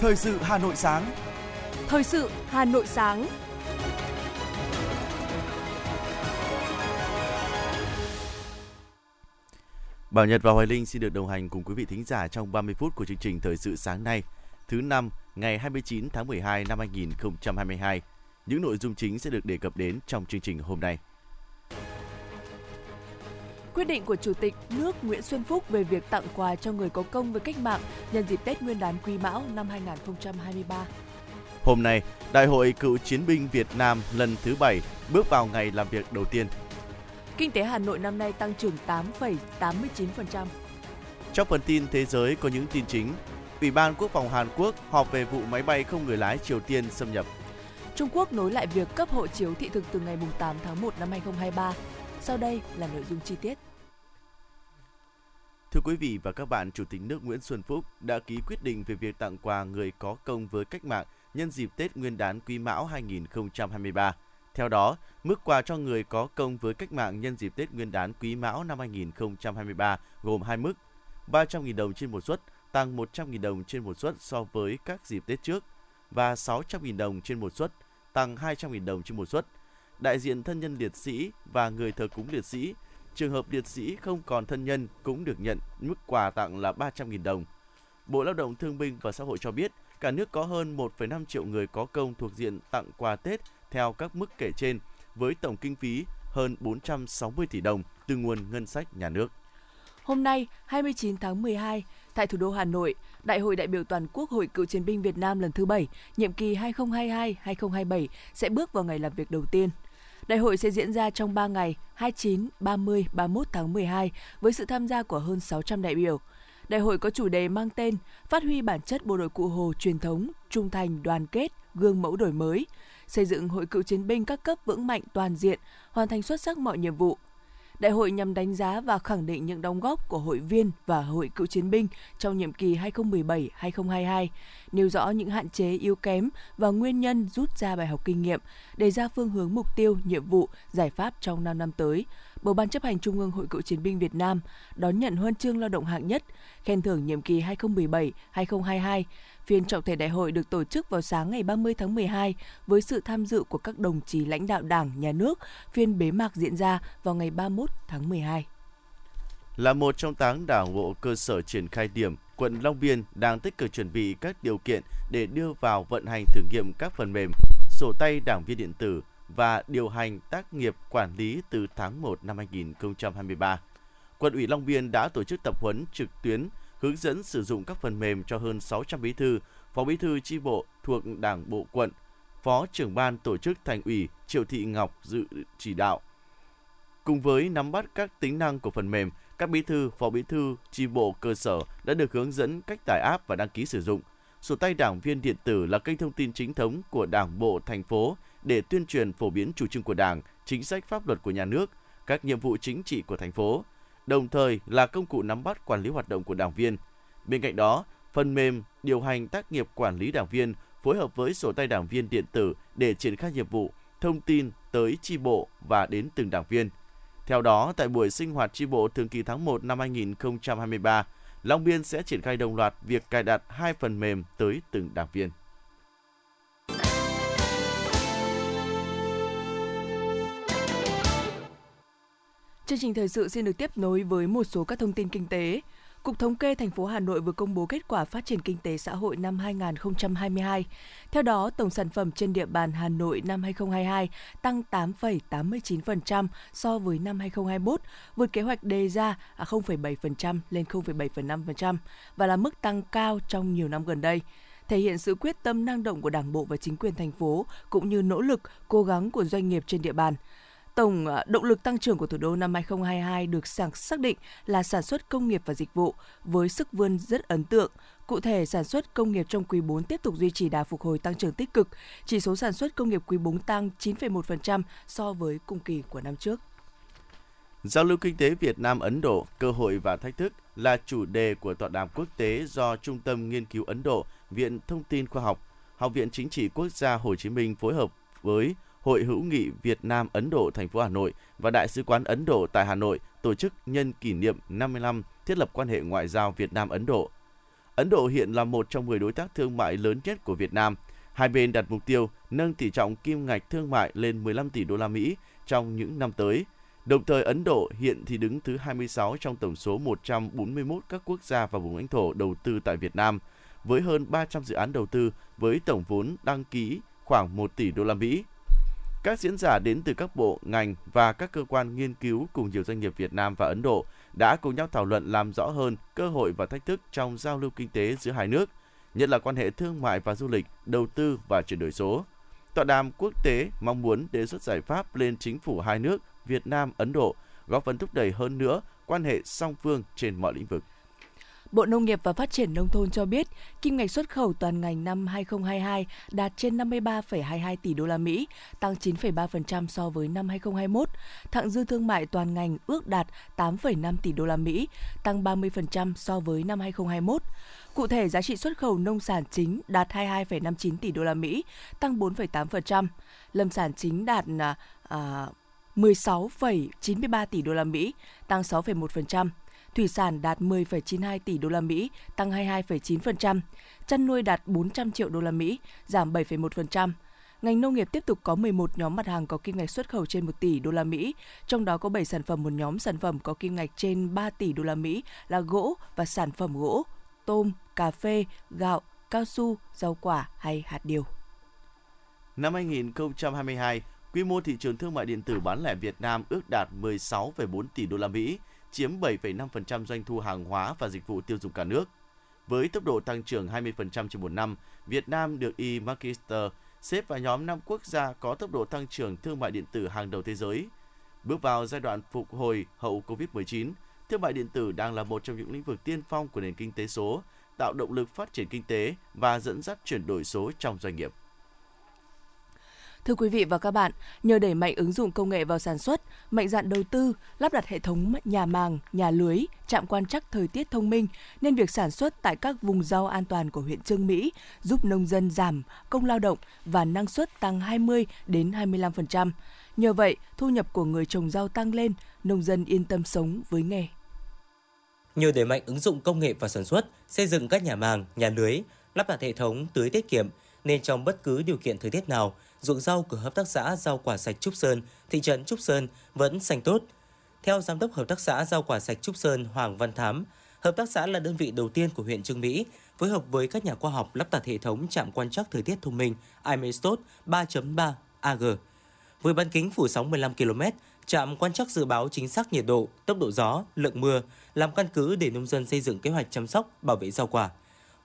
Thời sự Hà Nội sáng. Thời sự Hà Nội sáng. Bảo Nhật và Hoài Linh xin được đồng hành cùng quý vị thính giả trong 30 phút của chương trình Thời sự sáng nay, thứ năm, ngày 29 tháng 12 năm 2022. Những nội dung chính sẽ được đề cập đến trong chương trình hôm nay. Quyết định của Chủ tịch nước Nguyễn Xuân Phúc về việc tặng quà cho người có công với cách mạng nhân dịp Tết Nguyên đán Quý Mão năm 2023. Hôm nay, Đại hội Cựu chiến binh Việt Nam lần thứ 7 bước vào ngày làm việc đầu tiên. Kinh tế Hà Nội năm nay tăng trưởng 8,89%. Trong phần tin thế giới có những tin chính, Ủy ban Quốc phòng Hàn Quốc họp về vụ máy bay không người lái Triều Tiên xâm nhập. Trung Quốc nối lại việc cấp hộ chiếu thị thực từ ngày 8 tháng 1 năm 2023. Sau đây là nội dung chi tiết. Thưa quý vị và các bạn, Chủ tịch nước Nguyễn Xuân Phúc đã ký quyết định về việc tặng quà người có công với cách mạng nhân dịp Tết Nguyên đán Quý Mão 2023. Theo đó, mức quà cho người có công với cách mạng nhân dịp Tết Nguyên đán Quý Mão năm 2023 gồm hai mức: 300.000 đồng trên một suất, tăng 100.000 đồng trên một suất so với các dịp Tết trước và 600.000 đồng trên một suất, tăng 200.000 đồng trên một suất. Đại diện thân nhân liệt sĩ và người thờ cúng liệt sĩ, trường hợp liệt sĩ không còn thân nhân cũng được nhận mức quà tặng là 300.000 đồng. Bộ Lao động Thương binh và Xã hội cho biết, cả nước có hơn 1,5 triệu người có công thuộc diện tặng quà Tết theo các mức kể trên, với tổng kinh phí hơn 460 tỷ đồng từ nguồn ngân sách nhà nước. Hôm nay, 29 tháng 12, tại thủ đô Hà Nội, Đại hội đại biểu toàn quốc Hội Cựu chiến binh Việt Nam lần thứ 7, nhiệm kỳ 2022-2027 sẽ bước vào ngày làm việc đầu tiên. Đại hội sẽ diễn ra trong 3 ngày 29, 30, 31 tháng 12 với sự tham gia của hơn 600 đại biểu. Đại hội có chủ đề mang tên Phát huy bản chất bộ đội cụ Hồ truyền thống, trung thành, đoàn kết, gương mẫu đổi mới, xây dựng hội cựu chiến binh các cấp vững mạnh toàn diện, hoàn thành xuất sắc mọi nhiệm vụ, Đại hội nhằm đánh giá và khẳng định những đóng góp của hội viên và hội cựu chiến binh trong nhiệm kỳ 2017-2022, nêu rõ những hạn chế yếu kém và nguyên nhân rút ra bài học kinh nghiệm, đề ra phương hướng mục tiêu, nhiệm vụ, giải pháp trong 5 năm tới. Bầu Ban chấp hành Trung ương Hội Cựu chiến binh Việt Nam đón nhận huân chương lao động hạng nhất, khen thưởng nhiệm kỳ 2017-2022, Phiên trọng thể đại hội được tổ chức vào sáng ngày 30 tháng 12 với sự tham dự của các đồng chí lãnh đạo Đảng, Nhà nước. Phiên bế mạc diễn ra vào ngày 31 tháng 12. Là một trong tám đảng bộ cơ sở triển khai điểm, quận Long Biên đang tích cực chuẩn bị các điều kiện để đưa vào vận hành thử nghiệm các phần mềm, sổ tay đảng viên điện tử và điều hành tác nghiệp quản lý từ tháng 1 năm 2023. Quận ủy Long Biên đã tổ chức tập huấn trực tuyến hướng dẫn sử dụng các phần mềm cho hơn 600 bí thư, phó bí thư chi bộ thuộc Đảng bộ quận, phó trưởng ban tổ chức thành ủy Triệu Thị Ngọc dự chỉ đạo. Cùng với nắm bắt các tính năng của phần mềm, các bí thư, phó bí thư, chi bộ cơ sở đã được hướng dẫn cách tải app và đăng ký sử dụng. Sổ tay đảng viên điện tử là kênh thông tin chính thống của Đảng bộ thành phố để tuyên truyền phổ biến chủ trương của Đảng, chính sách pháp luật của nhà nước, các nhiệm vụ chính trị của thành phố, đồng thời là công cụ nắm bắt quản lý hoạt động của đảng viên. Bên cạnh đó, phần mềm điều hành tác nghiệp quản lý đảng viên phối hợp với sổ tay đảng viên điện tử để triển khai nhiệm vụ, thông tin tới chi bộ và đến từng đảng viên. Theo đó, tại buổi sinh hoạt chi bộ thường kỳ tháng 1 năm 2023, Long Biên sẽ triển khai đồng loạt việc cài đặt hai phần mềm tới từng đảng viên. Chương trình thời sự xin được tiếp nối với một số các thông tin kinh tế. Cục Thống kê thành phố Hà Nội vừa công bố kết quả phát triển kinh tế xã hội năm 2022. Theo đó, tổng sản phẩm trên địa bàn Hà Nội năm 2022 tăng 8,89% so với năm 2021, vượt kế hoạch đề ra 0,7% lên 0,7,5% và là mức tăng cao trong nhiều năm gần đây thể hiện sự quyết tâm năng động của Đảng bộ và chính quyền thành phố cũng như nỗ lực, cố gắng của doanh nghiệp trên địa bàn. Tổng à, động lực tăng trưởng của thủ đô năm 2022 được xác định là sản xuất công nghiệp và dịch vụ với sức vươn rất ấn tượng. Cụ thể, sản xuất công nghiệp trong quý 4 tiếp tục duy trì đà phục hồi tăng trưởng tích cực. Chỉ số sản xuất công nghiệp quý 4 tăng 9,1% so với cùng kỳ của năm trước. Giao lưu kinh tế Việt Nam Ấn Độ, cơ hội và thách thức là chủ đề của tọa đàm quốc tế do Trung tâm Nghiên cứu Ấn Độ, Viện Thông tin Khoa học, Học viện Chính trị Quốc gia Hồ Chí Minh phối hợp với Hội hữu nghị Việt Nam Ấn Độ thành phố Hà Nội và Đại sứ quán Ấn Độ tại Hà Nội tổ chức nhân kỷ niệm 50 năm thiết lập quan hệ ngoại giao Việt Nam Ấn Độ. Ấn Độ hiện là một trong 10 đối tác thương mại lớn nhất của Việt Nam. Hai bên đặt mục tiêu nâng tỷ trọng kim ngạch thương mại lên 15 tỷ đô la Mỹ trong những năm tới. Đồng thời Ấn Độ hiện thì đứng thứ 26 trong tổng số 141 các quốc gia và vùng lãnh thổ đầu tư tại Việt Nam, với hơn 300 dự án đầu tư với tổng vốn đăng ký khoảng 1 tỷ đô la Mỹ. Các diễn giả đến từ các bộ, ngành và các cơ quan nghiên cứu cùng nhiều doanh nghiệp Việt Nam và Ấn Độ đã cùng nhau thảo luận làm rõ hơn cơ hội và thách thức trong giao lưu kinh tế giữa hai nước, nhất là quan hệ thương mại và du lịch, đầu tư và chuyển đổi số. Tọa đàm quốc tế mong muốn đề xuất giải pháp lên chính phủ hai nước Việt Nam Ấn Độ, góp phần thúc đẩy hơn nữa quan hệ song phương trên mọi lĩnh vực. Bộ Nông nghiệp và Phát triển Nông thôn cho biết, kim ngạch xuất khẩu toàn ngành năm 2022 đạt trên 53,22 tỷ đô la Mỹ, tăng 9,3% so với năm 2021. Thặng dư thương mại toàn ngành ước đạt 8,5 tỷ đô la Mỹ, tăng 30% so với năm 2021. Cụ thể, giá trị xuất khẩu nông sản chính đạt 22,59 tỷ đô la Mỹ, tăng 4,8%. Lâm sản chính đạt à, à 16,93 tỷ đô la Mỹ, tăng 6,1% thủy sản đạt 10,92 tỷ đô la Mỹ, tăng 22,9%, chăn nuôi đạt 400 triệu đô la Mỹ, giảm 7,1%. Ngành nông nghiệp tiếp tục có 11 nhóm mặt hàng có kim ngạch xuất khẩu trên 1 tỷ đô la Mỹ, trong đó có 7 sản phẩm một nhóm sản phẩm có kim ngạch trên 3 tỷ đô la Mỹ là gỗ và sản phẩm gỗ, tôm, cà phê, gạo, cao su, rau quả hay hạt điều. Năm 2022, quy mô thị trường thương mại điện tử bán lẻ Việt Nam ước đạt 16,4 tỷ đô la Mỹ, chiếm 7,5% doanh thu hàng hóa và dịch vụ tiêu dùng cả nước. Với tốc độ tăng trưởng 20% trên một năm, Việt Nam được eMarketer xếp vào nhóm 5 quốc gia có tốc độ tăng trưởng thương mại điện tử hàng đầu thế giới. Bước vào giai đoạn phục hồi hậu Covid-19, thương mại điện tử đang là một trong những lĩnh vực tiên phong của nền kinh tế số, tạo động lực phát triển kinh tế và dẫn dắt chuyển đổi số trong doanh nghiệp. Thưa quý vị và các bạn, nhờ đẩy mạnh ứng dụng công nghệ vào sản xuất, mạnh dạn đầu tư, lắp đặt hệ thống nhà màng, nhà lưới, trạm quan trắc thời tiết thông minh nên việc sản xuất tại các vùng rau an toàn của huyện Trương Mỹ giúp nông dân giảm công lao động và năng suất tăng 20 đến 25%. Nhờ vậy, thu nhập của người trồng rau tăng lên, nông dân yên tâm sống với nghề. Nhờ đẩy mạnh ứng dụng công nghệ vào sản xuất, xây dựng các nhà màng, nhà lưới, lắp đặt hệ thống tưới tiết kiệm nên trong bất cứ điều kiện thời tiết nào, ruộng rau của Hợp tác xã Rau Quả Sạch Trúc Sơn, thị trấn Trúc Sơn vẫn xanh tốt. Theo Giám đốc Hợp tác xã Rau Quả Sạch Trúc Sơn Hoàng Văn Thám, Hợp tác xã là đơn vị đầu tiên của huyện Trương Mỹ phối hợp với các nhà khoa học lắp đặt hệ thống trạm quan trắc thời tiết thông minh iMestot 3.3 AG. Với bán kính phủ sóng 15 km, trạm quan trắc dự báo chính xác nhiệt độ, tốc độ gió, lượng mưa, làm căn cứ để nông dân xây dựng kế hoạch chăm sóc, bảo vệ rau quả.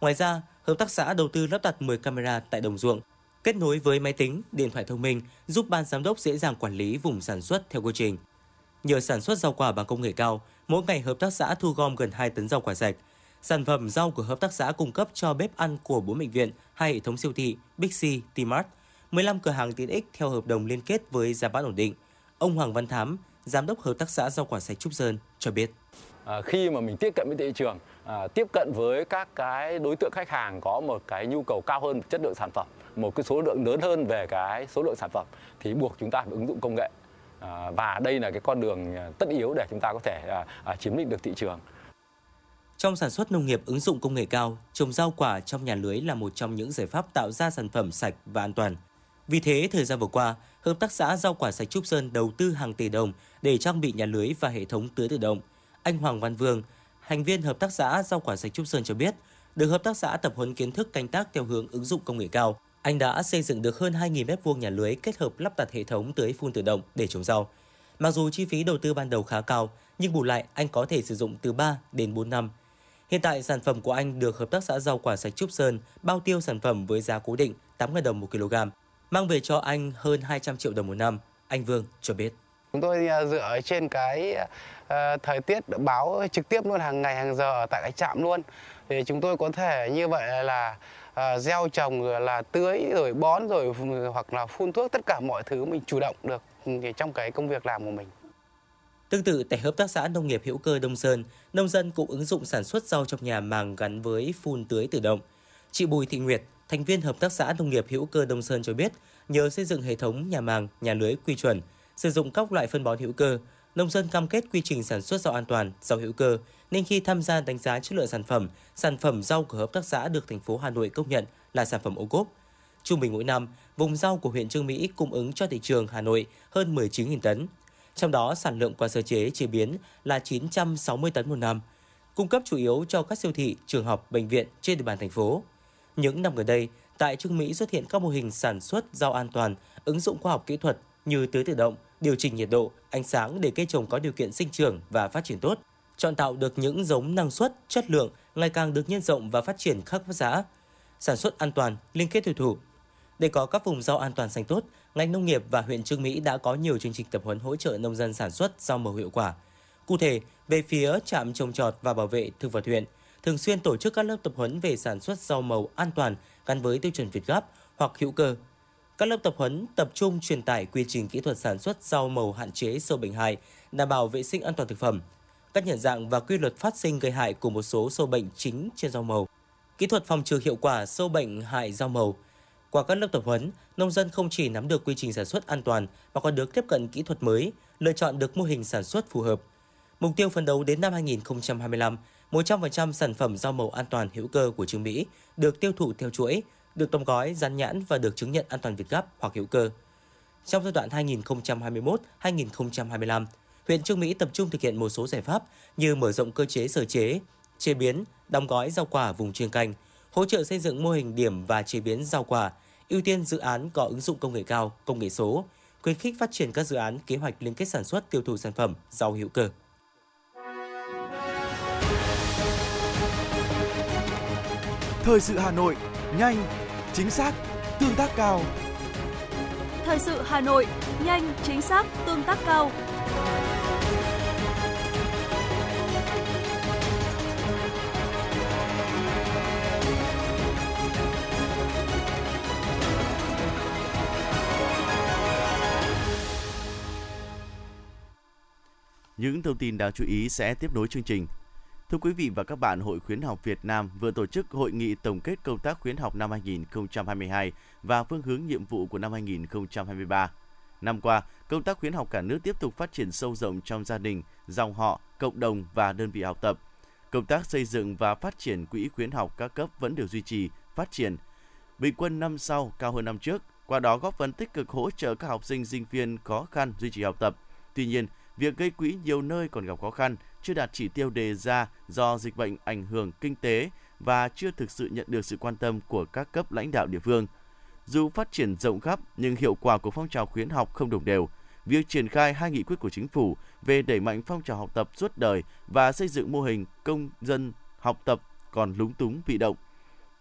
Ngoài ra, hợp tác xã đầu tư lắp đặt 10 camera tại đồng ruộng, kết nối với máy tính, điện thoại thông minh, giúp ban giám đốc dễ dàng quản lý vùng sản xuất theo quy trình. Nhờ sản xuất rau quả bằng công nghệ cao, mỗi ngày hợp tác xã thu gom gần 2 tấn rau quả sạch. Sản phẩm rau của hợp tác xã cung cấp cho bếp ăn của 4 bệnh viện, hai hệ thống siêu thị, Big C, T-Mart, 15 cửa hàng tiện ích theo hợp đồng liên kết với giá bán ổn định. Ông Hoàng Văn Thám, giám đốc hợp tác xã rau quả sạch Trúc Sơn cho biết. À, khi mà mình tiếp cận với thị trường, à, tiếp cận với các cái đối tượng khách hàng có một cái nhu cầu cao hơn chất lượng sản phẩm một cái số lượng lớn hơn về cái số lượng sản phẩm thì buộc chúng ta phải ứng dụng công nghệ à, và đây là cái con đường à, tất yếu để chúng ta có thể à, à, chiếm lĩnh được thị trường. Trong sản xuất nông nghiệp ứng dụng công nghệ cao, trồng rau quả trong nhà lưới là một trong những giải pháp tạo ra sản phẩm sạch và an toàn. Vì thế, thời gian vừa qua, Hợp tác xã Rau quả sạch Trúc Sơn đầu tư hàng tỷ đồng để trang bị nhà lưới và hệ thống tưới tự động. Anh Hoàng Văn Vương, thành viên Hợp tác xã Rau quả sạch Trúc Sơn cho biết, được hợp tác xã tập huấn kiến thức canh tác theo hướng ứng dụng công nghệ cao, anh đã xây dựng được hơn 2.000 m2 nhà lưới kết hợp lắp đặt hệ thống tưới phun tự động để trồng rau. Mặc dù chi phí đầu tư ban đầu khá cao, nhưng bù lại anh có thể sử dụng từ 3 đến 4 năm. Hiện tại sản phẩm của anh được Hợp tác xã Rau Quả Sạch Trúc Sơn bao tiêu sản phẩm với giá cố định 8.000 đồng một kg, mang về cho anh hơn 200 triệu đồng một năm. Anh Vương cho biết. Chúng tôi à, dựa trên cái uh, thời tiết báo trực tiếp luôn hàng ngày hàng giờ tại cái trạm luôn. Thì chúng tôi có thể như vậy là à, gieo trồng rồi là tưới rồi bón rồi hoặc là phun thuốc tất cả mọi thứ mình chủ động được ừ, trong cái công việc làm của mình. Tương tự tại Hợp tác xã Nông nghiệp hữu cơ Đông Sơn, nông dân cũng ứng dụng sản xuất rau trong nhà màng gắn với phun tưới tự động. Chị Bùi Thị Nguyệt, thành viên Hợp tác xã Nông nghiệp hữu cơ Đông Sơn cho biết, nhờ xây dựng hệ thống nhà màng, nhà lưới quy chuẩn, sử dụng các loại phân bón hữu cơ, nông dân cam kết quy trình sản xuất rau an toàn, rau hữu cơ, nên khi tham gia đánh giá chất lượng sản phẩm, sản phẩm rau của hợp tác xã được thành phố Hà Nội công nhận là sản phẩm ô cốp. Trung bình mỗi năm, vùng rau của huyện Trương Mỹ cung ứng cho thị trường Hà Nội hơn 19.000 tấn. Trong đó, sản lượng qua sơ chế chế biến là 960 tấn một năm, cung cấp chủ yếu cho các siêu thị, trường học, bệnh viện trên địa bàn thành phố. Những năm gần đây, tại Trương Mỹ xuất hiện các mô hình sản xuất rau an toàn, ứng dụng khoa học kỹ thuật như tưới tự động, điều chỉnh nhiệt độ, ánh sáng để cây trồng có điều kiện sinh trưởng và phát triển tốt, chọn tạo được những giống năng suất, chất lượng ngày càng được nhân rộng và phát triển khắp các xã. Sản xuất an toàn, liên kết tiêu thụ. Để có các vùng rau an toàn xanh tốt, ngành nông nghiệp và huyện Trương Mỹ đã có nhiều chương trình tập huấn hỗ trợ nông dân sản xuất rau màu hiệu quả. Cụ thể, về phía trạm trồng trọt và bảo vệ thực vật huyện, thường xuyên tổ chức các lớp tập huấn về sản xuất rau màu an toàn gắn với tiêu chuẩn Việt Gáp hoặc hữu cơ. Các lớp tập huấn tập trung truyền tải quy trình kỹ thuật sản xuất rau màu hạn chế sâu bệnh hại, đảm bảo vệ sinh an toàn thực phẩm, các nhận dạng và quy luật phát sinh gây hại của một số sâu bệnh chính trên rau màu, kỹ thuật phòng trừ hiệu quả sâu bệnh hại rau màu. Qua các lớp tập huấn, nông dân không chỉ nắm được quy trình sản xuất an toàn mà còn được tiếp cận kỹ thuật mới, lựa chọn được mô hình sản xuất phù hợp. Mục tiêu phấn đấu đến năm 2025, 100% sản phẩm rau màu an toàn hữu cơ của Trương Mỹ được tiêu thụ theo chuỗi, được đóng gói, dán nhãn và được chứng nhận an toàn Việt Gáp hoặc hữu cơ. Trong giai đoạn 2021-2025, huyện Trương Mỹ tập trung thực hiện một số giải pháp như mở rộng cơ chế sở chế, chế biến, đóng gói rau quả vùng chuyên canh, hỗ trợ xây dựng mô hình điểm và chế biến rau quả, ưu tiên dự án có ứng dụng công nghệ cao, công nghệ số, khuyến khích phát triển các dự án kế hoạch liên kết sản xuất tiêu thụ sản phẩm rau hữu cơ. Thời sự Hà Nội, nhanh, chính xác, tương tác cao. Thời sự Hà Nội, nhanh, chính xác, tương tác cao. Những thông tin đáng chú ý sẽ tiếp nối chương trình. Thưa quý vị và các bạn, Hội Khuyến học Việt Nam vừa tổ chức hội nghị tổng kết công tác khuyến học năm 2022 và phương hướng nhiệm vụ của năm 2023. Năm qua, công tác khuyến học cả nước tiếp tục phát triển sâu rộng trong gia đình, dòng họ, cộng đồng và đơn vị học tập. Công tác xây dựng và phát triển quỹ khuyến học các cấp vẫn được duy trì, phát triển. Bình quân năm sau cao hơn năm trước, qua đó góp phần tích cực hỗ trợ các học sinh sinh viên khó khăn duy trì học tập. Tuy nhiên, việc gây quỹ nhiều nơi còn gặp khó khăn, chưa đạt chỉ tiêu đề ra do dịch bệnh ảnh hưởng kinh tế và chưa thực sự nhận được sự quan tâm của các cấp lãnh đạo địa phương. Dù phát triển rộng khắp, nhưng hiệu quả của phong trào khuyến học không đồng đều. Việc triển khai hai nghị quyết của chính phủ về đẩy mạnh phong trào học tập suốt đời và xây dựng mô hình công dân học tập còn lúng túng bị động.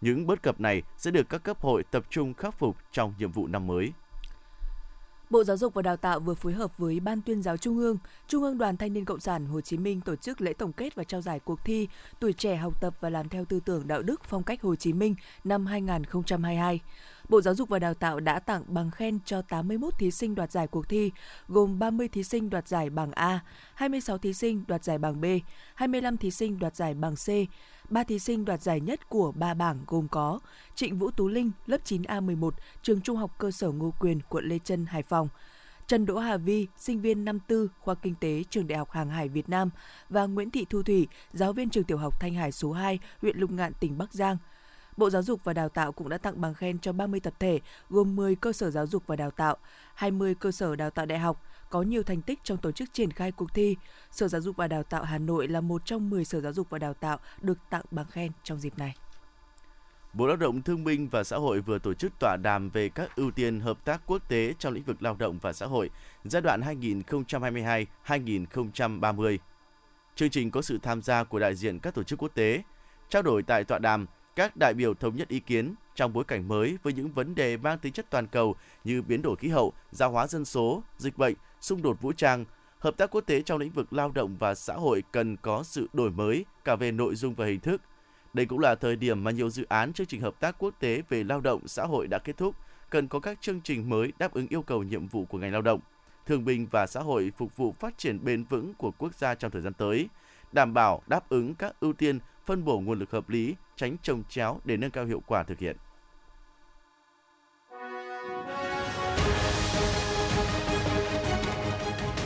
Những bất cập này sẽ được các cấp hội tập trung khắc phục trong nhiệm vụ năm mới. Bộ Giáo dục và Đào tạo vừa phối hợp với Ban tuyên giáo Trung ương, Trung ương Đoàn Thanh niên Cộng sản Hồ Chí Minh tổ chức lễ tổng kết và trao giải cuộc thi Tuổi trẻ học tập và làm theo tư tưởng đạo đức phong cách Hồ Chí Minh năm 2022. Bộ Giáo dục và Đào tạo đã tặng bằng khen cho 81 thí sinh đoạt giải cuộc thi, gồm 30 thí sinh đoạt giải bằng A, 26 thí sinh đoạt giải bằng B, 25 thí sinh đoạt giải bằng C, ba thí sinh đoạt giải nhất của ba bảng gồm có Trịnh Vũ Tú Linh, lớp 9A11, trường Trung học cơ sở Ngô Quyền, quận Lê Trân, Hải Phòng. Trần Đỗ Hà Vi, sinh viên năm tư, khoa Kinh tế, trường Đại học Hàng hải Việt Nam và Nguyễn Thị Thu Thủy, giáo viên trường tiểu học Thanh Hải số 2, huyện Lục Ngạn, tỉnh Bắc Giang. Bộ Giáo dục và Đào tạo cũng đã tặng bằng khen cho 30 tập thể, gồm 10 cơ sở giáo dục và đào tạo, 20 cơ sở đào tạo đại học, có nhiều thành tích trong tổ chức triển khai cuộc thi. Sở Giáo dục và Đào tạo Hà Nội là một trong 10 sở giáo dục và đào tạo được tặng bằng khen trong dịp này. Bộ Lao động Thương binh và Xã hội vừa tổ chức tọa đàm về các ưu tiên hợp tác quốc tế trong lĩnh vực lao động và xã hội giai đoạn 2022-2030. Chương trình có sự tham gia của đại diện các tổ chức quốc tế. Trao đổi tại tọa đàm, các đại biểu thống nhất ý kiến trong bối cảnh mới với những vấn đề mang tính chất toàn cầu như biến đổi khí hậu, gia hóa dân số, dịch bệnh, xung đột vũ trang, hợp tác quốc tế trong lĩnh vực lao động và xã hội cần có sự đổi mới cả về nội dung và hình thức. Đây cũng là thời điểm mà nhiều dự án chương trình hợp tác quốc tế về lao động xã hội đã kết thúc, cần có các chương trình mới đáp ứng yêu cầu nhiệm vụ của ngành lao động, thương binh và xã hội phục vụ phát triển bền vững của quốc gia trong thời gian tới, đảm bảo đáp ứng các ưu tiên phân bổ nguồn lực hợp lý, tránh trồng chéo để nâng cao hiệu quả thực hiện.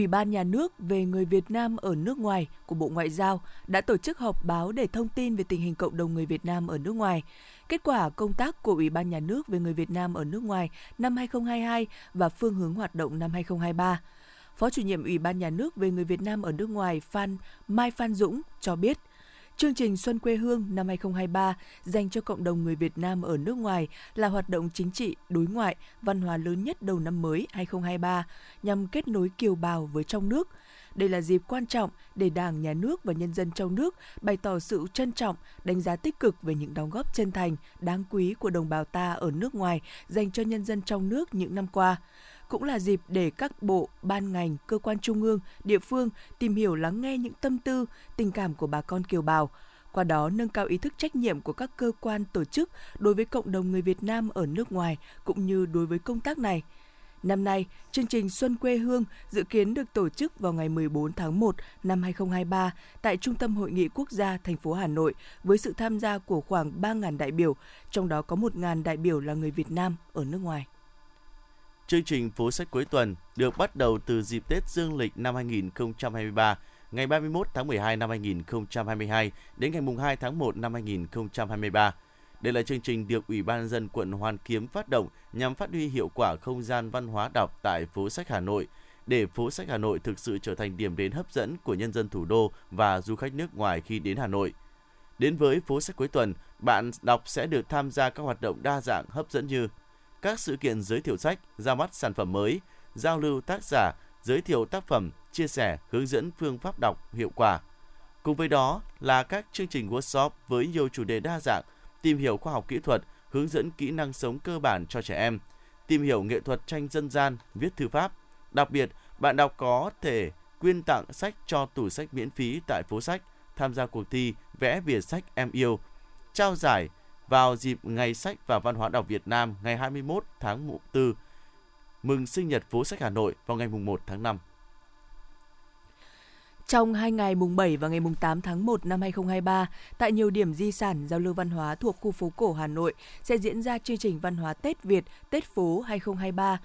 Ủy ban Nhà nước về người Việt Nam ở nước ngoài của Bộ Ngoại giao đã tổ chức họp báo để thông tin về tình hình cộng đồng người Việt Nam ở nước ngoài, kết quả công tác của Ủy ban Nhà nước về người Việt Nam ở nước ngoài năm 2022 và phương hướng hoạt động năm 2023. Phó chủ nhiệm Ủy ban Nhà nước về người Việt Nam ở nước ngoài Phan Mai Phan Dũng cho biết, Chương trình Xuân quê hương năm 2023 dành cho cộng đồng người Việt Nam ở nước ngoài là hoạt động chính trị, đối ngoại, văn hóa lớn nhất đầu năm mới 2023 nhằm kết nối kiều bào với trong nước. Đây là dịp quan trọng để Đảng, Nhà nước và nhân dân trong nước bày tỏ sự trân trọng, đánh giá tích cực về những đóng góp chân thành, đáng quý của đồng bào ta ở nước ngoài dành cho nhân dân trong nước những năm qua cũng là dịp để các bộ, ban ngành, cơ quan trung ương, địa phương tìm hiểu lắng nghe những tâm tư, tình cảm của bà con kiều bào, qua đó nâng cao ý thức trách nhiệm của các cơ quan tổ chức đối với cộng đồng người Việt Nam ở nước ngoài cũng như đối với công tác này. Năm nay, chương trình Xuân quê hương dự kiến được tổ chức vào ngày 14 tháng 1 năm 2023 tại Trung tâm Hội nghị Quốc gia thành phố Hà Nội với sự tham gia của khoảng 3.000 đại biểu, trong đó có 1.000 đại biểu là người Việt Nam ở nước ngoài. Chương trình phố sách cuối tuần được bắt đầu từ dịp Tết Dương lịch năm 2023, ngày 31 tháng 12 năm 2022 đến ngày 2 tháng 1 năm 2023. Đây là chương trình được Ủy ban dân quận Hoàn Kiếm phát động nhằm phát huy hiệu quả không gian văn hóa đọc tại phố sách Hà Nội, để phố sách Hà Nội thực sự trở thành điểm đến hấp dẫn của nhân dân thủ đô và du khách nước ngoài khi đến Hà Nội. Đến với phố sách cuối tuần, bạn đọc sẽ được tham gia các hoạt động đa dạng hấp dẫn như các sự kiện giới thiệu sách, ra mắt sản phẩm mới, giao lưu tác giả, giới thiệu tác phẩm, chia sẻ, hướng dẫn phương pháp đọc hiệu quả. Cùng với đó là các chương trình workshop với nhiều chủ đề đa dạng, tìm hiểu khoa học kỹ thuật, hướng dẫn kỹ năng sống cơ bản cho trẻ em, tìm hiểu nghệ thuật tranh dân gian, viết thư pháp. Đặc biệt, bạn đọc có thể quyên tặng sách cho tủ sách miễn phí tại phố sách, tham gia cuộc thi vẽ bìa sách em yêu, trao giải vào dịp Ngày sách và Văn hóa đọc Việt Nam ngày 21 tháng 4, mừng sinh nhật phố sách Hà Nội vào ngày 1 tháng 5. Trong hai ngày mùng 7 và ngày mùng 8 tháng 1 năm 2023, tại nhiều điểm di sản giao lưu văn hóa thuộc khu phố cổ Hà Nội sẽ diễn ra chương trình văn hóa Tết Việt, Tết phố 2023.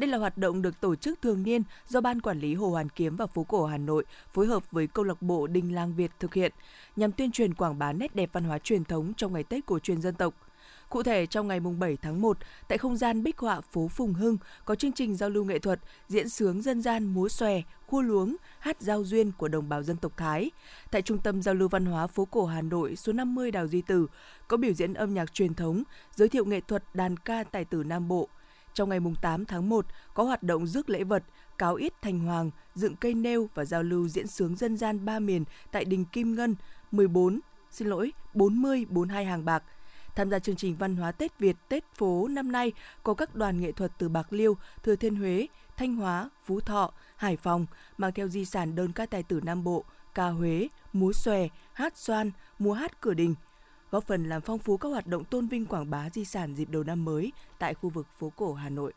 Đây là hoạt động được tổ chức thường niên do Ban Quản lý Hồ Hoàn Kiếm và Phố Cổ Hà Nội phối hợp với câu lạc bộ Đình Làng Việt thực hiện nhằm tuyên truyền quảng bá nét đẹp văn hóa truyền thống trong ngày Tết cổ truyền dân tộc. Cụ thể, trong ngày 7 tháng 1, tại không gian bích họa phố Phùng Hưng có chương trình giao lưu nghệ thuật, diễn sướng dân gian múa xòe, khua luống, hát giao duyên của đồng bào dân tộc Thái. Tại Trung tâm Giao lưu Văn hóa phố cổ Hà Nội số 50 Đào Duy Tử có biểu diễn âm nhạc truyền thống, giới thiệu nghệ thuật đàn ca tài tử Nam Bộ. Trong ngày 8 tháng 1 có hoạt động rước lễ vật, cáo ít thành hoàng, dựng cây nêu và giao lưu diễn sướng dân gian ba miền tại đình Kim Ngân 14, xin lỗi, 40 42 hàng bạc. Tham gia chương trình văn hóa Tết Việt, Tết phố năm nay có các đoàn nghệ thuật từ Bạc Liêu, Thừa Thiên Huế, Thanh Hóa, Phú Thọ, Hải Phòng mang theo di sản đơn ca tài tử Nam Bộ, ca Huế, múa xòe, hát xoan, múa hát cửa đình, góp phần làm phong phú các hoạt động tôn vinh quảng bá di sản dịp đầu năm mới tại khu vực phố cổ Hà Nội.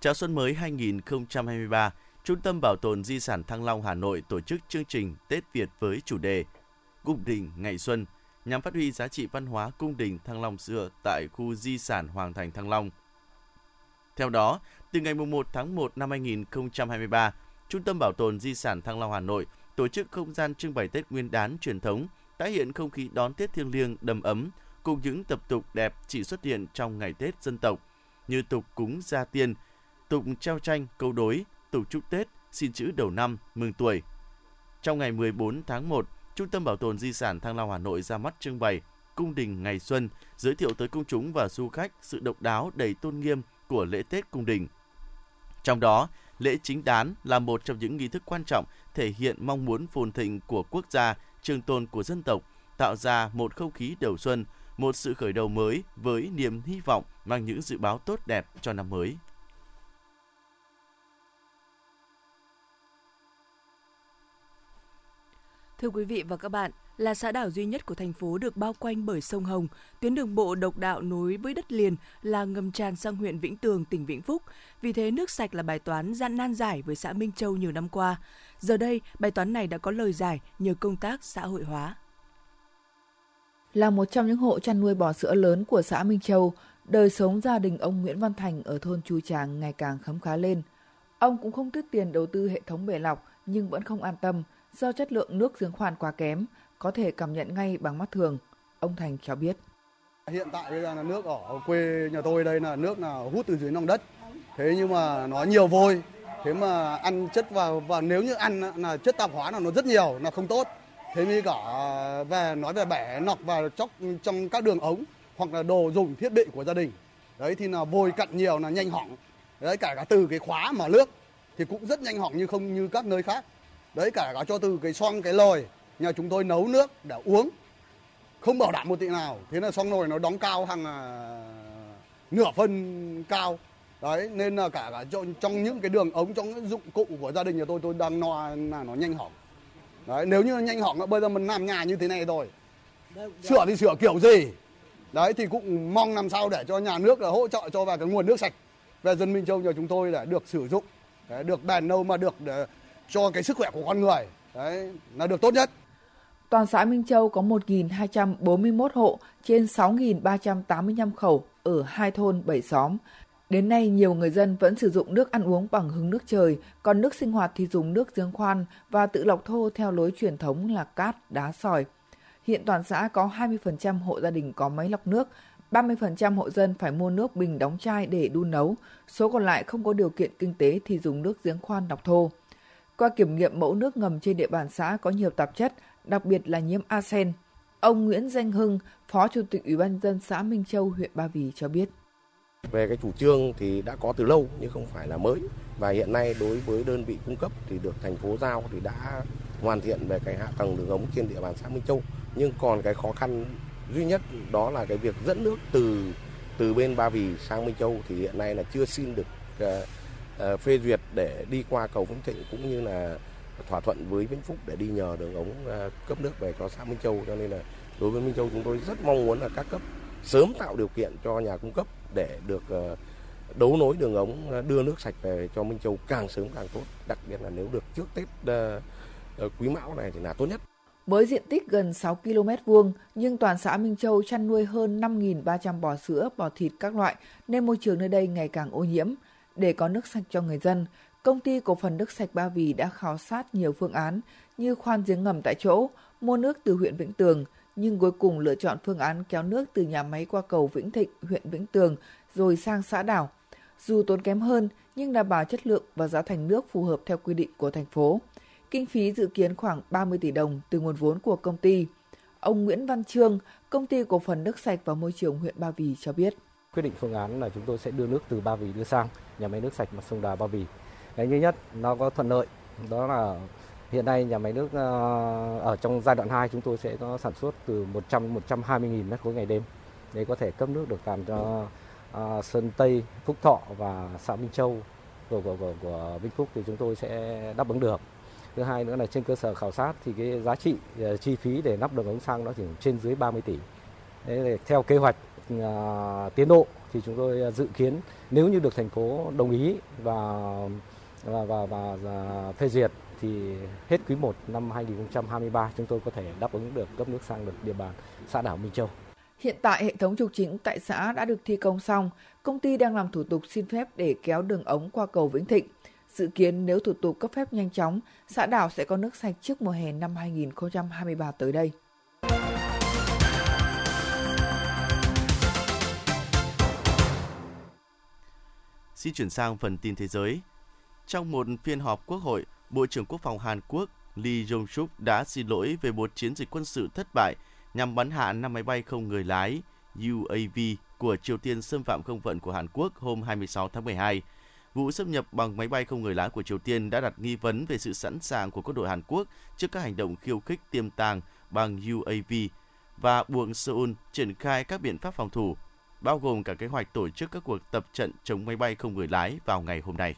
Chào xuân mới 2023, Trung tâm Bảo tồn Di sản Thăng Long Hà Nội tổ chức chương trình Tết Việt với chủ đề Cung đình Ngày Xuân nhằm phát huy giá trị văn hóa cung đình Thăng Long xưa tại khu di sản Hoàng thành Thăng Long. Theo đó, từ ngày 1 tháng 1 năm 2023, Trung tâm Bảo tồn Di sản Thăng Long Hà Nội tổ chức không gian trưng bày Tết Nguyên đán truyền thống, tái hiện không khí đón Tết thiêng liêng đầm ấm cùng những tập tục đẹp chỉ xuất hiện trong ngày Tết dân tộc như tục cúng gia tiên, tục treo tranh câu đối, tục chúc Tết, xin chữ đầu năm, mừng tuổi. Trong ngày 14 tháng 1, Trung tâm Bảo tồn Di sản Thăng Long Hà Nội ra mắt trưng bày Cung đình Ngày Xuân, giới thiệu tới công chúng và du khách sự độc đáo đầy tôn nghiêm của lễ Tết cung đình. Trong đó, lễ chính đán là một trong những nghi thức quan trọng thể hiện mong muốn phồn thịnh của quốc gia, trường tồn của dân tộc, tạo ra một không khí đầu xuân, một sự khởi đầu mới với niềm hy vọng mang những dự báo tốt đẹp cho năm mới. Thưa quý vị và các bạn, là xã đảo duy nhất của thành phố được bao quanh bởi sông Hồng. Tuyến đường bộ độc đạo nối với đất liền là ngầm tràn sang huyện Vĩnh Tường, tỉnh Vĩnh Phúc. Vì thế nước sạch là bài toán gian nan giải với xã Minh Châu nhiều năm qua. Giờ đây, bài toán này đã có lời giải nhờ công tác xã hội hóa. Là một trong những hộ chăn nuôi bò sữa lớn của xã Minh Châu, đời sống gia đình ông Nguyễn Văn Thành ở thôn Chu Tràng ngày càng khấm khá lên. Ông cũng không tiếc tiền đầu tư hệ thống bể lọc nhưng vẫn không an tâm do chất lượng nước giếng khoan quá kém, có thể cảm nhận ngay bằng mắt thường. Ông Thành cho biết. Hiện tại bây giờ là nước ở quê nhà tôi đây là nước là hút từ dưới lòng đất. Thế nhưng mà nó nhiều vôi, thế mà ăn chất vào và nếu như ăn là chất tạp hóa là nó rất nhiều là không tốt thế mới cả về nói về bẻ nọc vào chóc trong các đường ống hoặc là đồ dùng thiết bị của gia đình đấy thì là vôi cặn nhiều là nhanh hỏng đấy cả cả từ cái khóa mà nước thì cũng rất nhanh hỏng như không như các nơi khác đấy cả cả cho từ cái xoong cái lồi nhà chúng tôi nấu nước để uống không bảo đảm một tí nào. Thế là xong nồi nó đóng cao hàng à, nửa phân cao. Đấy nên là cả cả trong, trong những cái đường ống trong những dụng cụ của gia đình nhà tôi tôi đang lo là nó nhanh hỏng. Đấy nếu như nhanh hỏng bây giờ mình làm nhà như thế này rồi. Sửa thì sửa kiểu gì? Đấy thì cũng mong làm sao để cho nhà nước là hỗ trợ cho vào cái nguồn nước sạch về dân Minh Châu nhà chúng tôi để được sử dụng. Để được bền lâu mà được để cho cái sức khỏe của con người. Đấy là được tốt nhất. Toàn xã Minh Châu có 1.241 hộ trên 6.385 khẩu ở hai thôn bảy xóm. Đến nay, nhiều người dân vẫn sử dụng nước ăn uống bằng hứng nước trời, còn nước sinh hoạt thì dùng nước giếng khoan và tự lọc thô theo lối truyền thống là cát, đá, sỏi. Hiện toàn xã có 20% hộ gia đình có máy lọc nước, 30% hộ dân phải mua nước bình đóng chai để đun nấu, số còn lại không có điều kiện kinh tế thì dùng nước giếng khoan lọc thô. Qua kiểm nghiệm mẫu nước ngầm trên địa bàn xã có nhiều tạp chất, đặc biệt là nhiễm arsen. Ông Nguyễn Danh Hưng, Phó Chủ tịch Ủy ban dân xã Minh Châu, huyện Ba Vì cho biết. Về cái chủ trương thì đã có từ lâu nhưng không phải là mới và hiện nay đối với đơn vị cung cấp thì được thành phố giao thì đã hoàn thiện về cái hạ tầng đường ống trên địa bàn xã Minh Châu nhưng còn cái khó khăn duy nhất đó là cái việc dẫn nước từ từ bên Ba Vì sang Minh Châu thì hiện nay là chưa xin được uh, uh, phê duyệt để đi qua cầu Vĩnh Thịnh cũng như là thỏa thuận với Vĩnh Phúc để đi nhờ đường ống à, cấp nước về cho xã Minh Châu cho nên là đối với Minh Châu chúng tôi rất mong muốn là các cấp sớm tạo điều kiện cho nhà cung cấp để được à, đấu nối đường ống à, đưa nước sạch về cho Minh Châu càng sớm càng tốt đặc biệt là nếu được trước Tết Quý Mão này thì là tốt nhất. Với diện tích gần 6 km vuông, nhưng toàn xã Minh Châu chăn nuôi hơn 5.300 bò sữa, bò thịt các loại, nên môi trường nơi đây ngày càng ô nhiễm. Để có nước sạch cho người dân, công ty cổ phần nước sạch Ba Vì đã khảo sát nhiều phương án như khoan giếng ngầm tại chỗ, mua nước từ huyện Vĩnh Tường, nhưng cuối cùng lựa chọn phương án kéo nước từ nhà máy qua cầu Vĩnh Thịnh, huyện Vĩnh Tường, rồi sang xã đảo. Dù tốn kém hơn, nhưng đảm bảo chất lượng và giá thành nước phù hợp theo quy định của thành phố. Kinh phí dự kiến khoảng 30 tỷ đồng từ nguồn vốn của công ty. Ông Nguyễn Văn Trương, công ty cổ phần nước sạch và môi trường huyện Ba Vì cho biết. Quyết định phương án là chúng tôi sẽ đưa nước từ Ba Vì đưa sang nhà máy nước sạch mặt sông Đà Ba Vì. Cái thứ nhất nó có thuận lợi, đó là hiện nay nhà máy nước ờ, ở trong giai đoạn 2 chúng tôi sẽ có sản xuất từ 100 120 000 mét khối ngày đêm. Để có thể cấp nước được tàn cho ờ, Sơn Tây, Phúc Thọ và xã Minh Châu của, của, của, của Vĩnh Phúc thì chúng tôi sẽ đáp ứng được. Thứ hai nữa là trên cơ sở khảo sát thì cái giá trị ờ, chi phí để lắp đường ống xăng nó chỉ trên dưới 30 tỷ. Đấy, theo kế hoạch uh, tiến độ thì chúng tôi dự kiến nếu như được thành phố đồng ý và và và, và, phê duyệt thì hết quý 1 năm 2023 chúng tôi có thể đáp ứng được cấp nước sang được địa bàn xã đảo Minh Châu. Hiện tại hệ thống trục chính tại xã đã được thi công xong, công ty đang làm thủ tục xin phép để kéo đường ống qua cầu Vĩnh Thịnh. Dự kiến nếu thủ tục cấp phép nhanh chóng, xã đảo sẽ có nước sạch trước mùa hè năm 2023 tới đây. Xin chuyển sang phần tin thế giới. Trong một phiên họp quốc hội, Bộ trưởng Quốc phòng Hàn Quốc Lee Jong-suk đã xin lỗi về một chiến dịch quân sự thất bại nhằm bắn hạ năm máy bay không người lái UAV của Triều Tiên xâm phạm không phận của Hàn Quốc hôm 26 tháng 12. Vụ xâm nhập bằng máy bay không người lái của Triều Tiên đã đặt nghi vấn về sự sẵn sàng của quân đội Hàn Quốc trước các hành động khiêu khích tiềm tàng bằng UAV và buộc Seoul triển khai các biện pháp phòng thủ, bao gồm cả kế hoạch tổ chức các cuộc tập trận chống máy bay không người lái vào ngày hôm nay.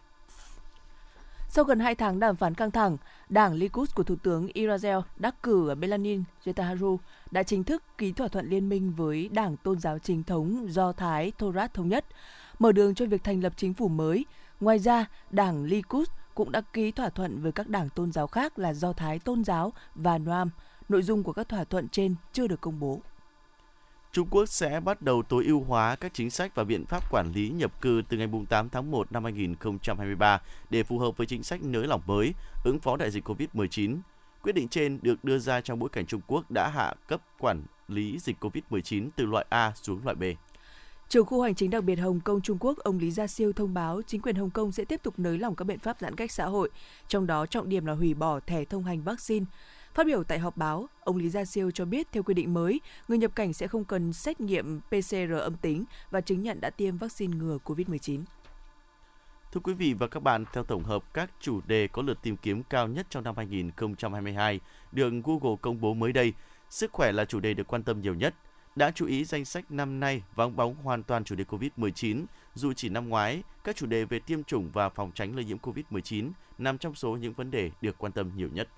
Sau gần 2 tháng đàm phán căng thẳng, Đảng Likud của Thủ tướng Israel đắc cử Belanin Netanyahu đã chính thức ký thỏa thuận liên minh với Đảng Tôn giáo chính thống Do Thái Torah Thống Nhất, mở đường cho việc thành lập chính phủ mới. Ngoài ra, Đảng Likud cũng đã ký thỏa thuận với các đảng tôn giáo khác là Do Thái Tôn giáo và Noam. Nội dung của các thỏa thuận trên chưa được công bố. Trung Quốc sẽ bắt đầu tối ưu hóa các chính sách và biện pháp quản lý nhập cư từ ngày 8 tháng 1 năm 2023 để phù hợp với chính sách nới lỏng mới, ứng phó đại dịch COVID-19. Quyết định trên được đưa ra trong bối cảnh Trung Quốc đã hạ cấp quản lý dịch COVID-19 từ loại A xuống loại B. Trưởng khu hành chính đặc biệt Hồng Kông Trung Quốc, ông Lý Gia Siêu thông báo chính quyền Hồng Kông sẽ tiếp tục nới lỏng các biện pháp giãn cách xã hội, trong đó trọng điểm là hủy bỏ thẻ thông hành vaccine. Phát biểu tại họp báo, ông Lý Gia Siêu cho biết theo quy định mới, người nhập cảnh sẽ không cần xét nghiệm PCR âm tính và chứng nhận đã tiêm vaccine ngừa COVID-19. Thưa quý vị và các bạn, theo tổng hợp các chủ đề có lượt tìm kiếm cao nhất trong năm 2022 được Google công bố mới đây, sức khỏe là chủ đề được quan tâm nhiều nhất. Đã chú ý danh sách năm nay vắng bóng hoàn toàn chủ đề COVID-19, dù chỉ năm ngoái, các chủ đề về tiêm chủng và phòng tránh lây nhiễm COVID-19 nằm trong số những vấn đề được quan tâm nhiều nhất.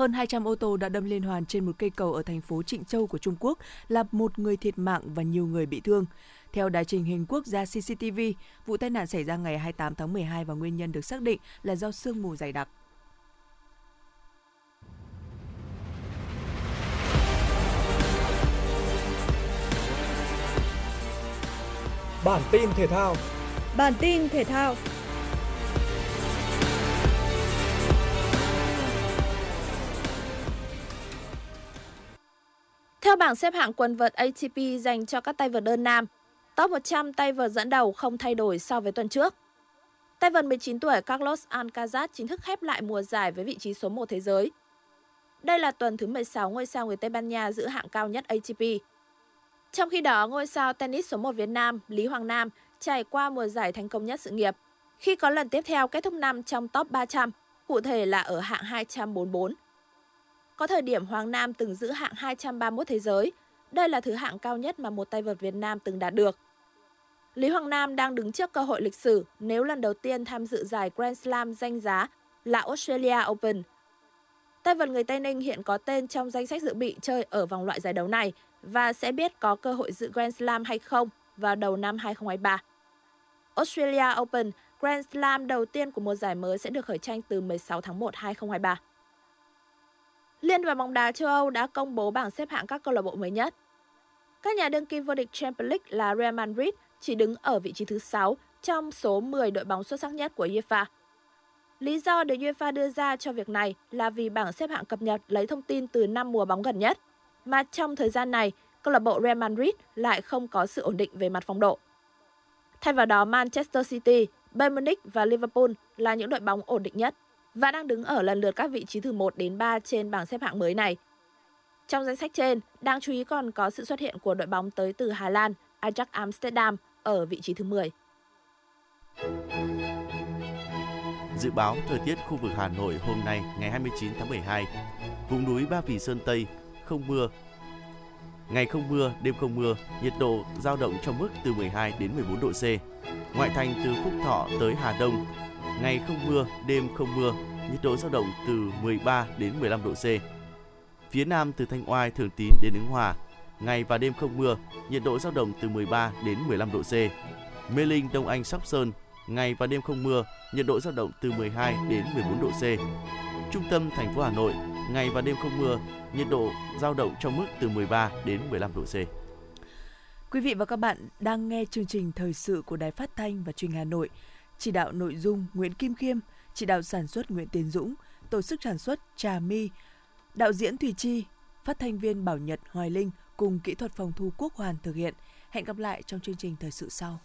Hơn 200 ô tô đã đâm liên hoàn trên một cây cầu ở thành phố Trịnh Châu của Trung Quốc, làm một người thiệt mạng và nhiều người bị thương. Theo đài truyền hình quốc gia CCTV, vụ tai nạn xảy ra ngày 28 tháng 12 và nguyên nhân được xác định là do sương mù dày đặc. Bản tin thể thao Bản tin thể thao Theo bảng xếp hạng quần vợt ATP dành cho các tay vợt đơn nam, top 100 tay vợt dẫn đầu không thay đổi so với tuần trước. Tay vợt 19 tuổi Carlos Alcaraz chính thức khép lại mùa giải với vị trí số 1 thế giới. Đây là tuần thứ 16 ngôi sao người Tây Ban Nha giữ hạng cao nhất ATP. Trong khi đó, ngôi sao tennis số 1 Việt Nam Lý Hoàng Nam trải qua mùa giải thành công nhất sự nghiệp, khi có lần tiếp theo kết thúc năm trong top 300, cụ thể là ở hạng 244. Có thời điểm Hoàng Nam từng giữ hạng 231 thế giới. Đây là thứ hạng cao nhất mà một tay vợt Việt Nam từng đạt được. Lý Hoàng Nam đang đứng trước cơ hội lịch sử nếu lần đầu tiên tham dự giải Grand Slam danh giá là Australia Open. Tay vợt người Tây Ninh hiện có tên trong danh sách dự bị chơi ở vòng loại giải đấu này và sẽ biết có cơ hội dự Grand Slam hay không vào đầu năm 2023. Australia Open, Grand Slam đầu tiên của mùa giải mới sẽ được khởi tranh từ 16 tháng 1 2023. Liên đoàn bóng đá châu Âu đã công bố bảng xếp hạng các câu lạc bộ mới nhất. Các nhà đương kim vô địch Champions League là Real Madrid chỉ đứng ở vị trí thứ 6 trong số 10 đội bóng xuất sắc nhất của UEFA. Lý do được UEFA đưa ra cho việc này là vì bảng xếp hạng cập nhật lấy thông tin từ năm mùa bóng gần nhất, mà trong thời gian này, câu lạc bộ Real Madrid lại không có sự ổn định về mặt phong độ. Thay vào đó, Manchester City, Bayern Munich và Liverpool là những đội bóng ổn định nhất và đang đứng ở lần lượt các vị trí từ 1 đến 3 trên bảng xếp hạng mới này. Trong danh sách trên, đáng chú ý còn có sự xuất hiện của đội bóng tới từ Hà Lan, Ajax Amsterdam ở vị trí thứ 10. Dự báo thời tiết khu vực Hà Nội hôm nay ngày 29 tháng 12. Vùng núi Ba Vì Sơn Tây không mưa. Ngày không mưa, đêm không mưa, nhiệt độ giao động trong mức từ 12 đến 14 độ C. Ngoại thành từ Phúc Thọ tới Hà Đông ngày không mưa, đêm không mưa, nhiệt độ dao động từ 13 đến 15 độ C. Phía Nam từ Thanh Oai, Thường Tín đến Ứng Hòa, ngày và đêm không mưa, nhiệt độ dao động từ 13 đến 15 độ C. Mê Linh, Đông Anh, Sóc Sơn, ngày và đêm không mưa, nhiệt độ dao động từ 12 đến 14 độ C. Trung tâm thành phố Hà Nội, ngày và đêm không mưa, nhiệt độ dao động trong mức từ 13 đến 15 độ C. Quý vị và các bạn đang nghe chương trình thời sự của Đài Phát thanh và Truyền hình Hà Nội chỉ đạo nội dung Nguyễn Kim Khiêm, chỉ đạo sản xuất Nguyễn Tiến Dũng, tổ chức sản xuất Trà My, đạo diễn Thùy Chi, phát thanh viên Bảo Nhật Hoài Linh cùng kỹ thuật phòng thu Quốc Hoàn thực hiện. Hẹn gặp lại trong chương trình thời sự sau.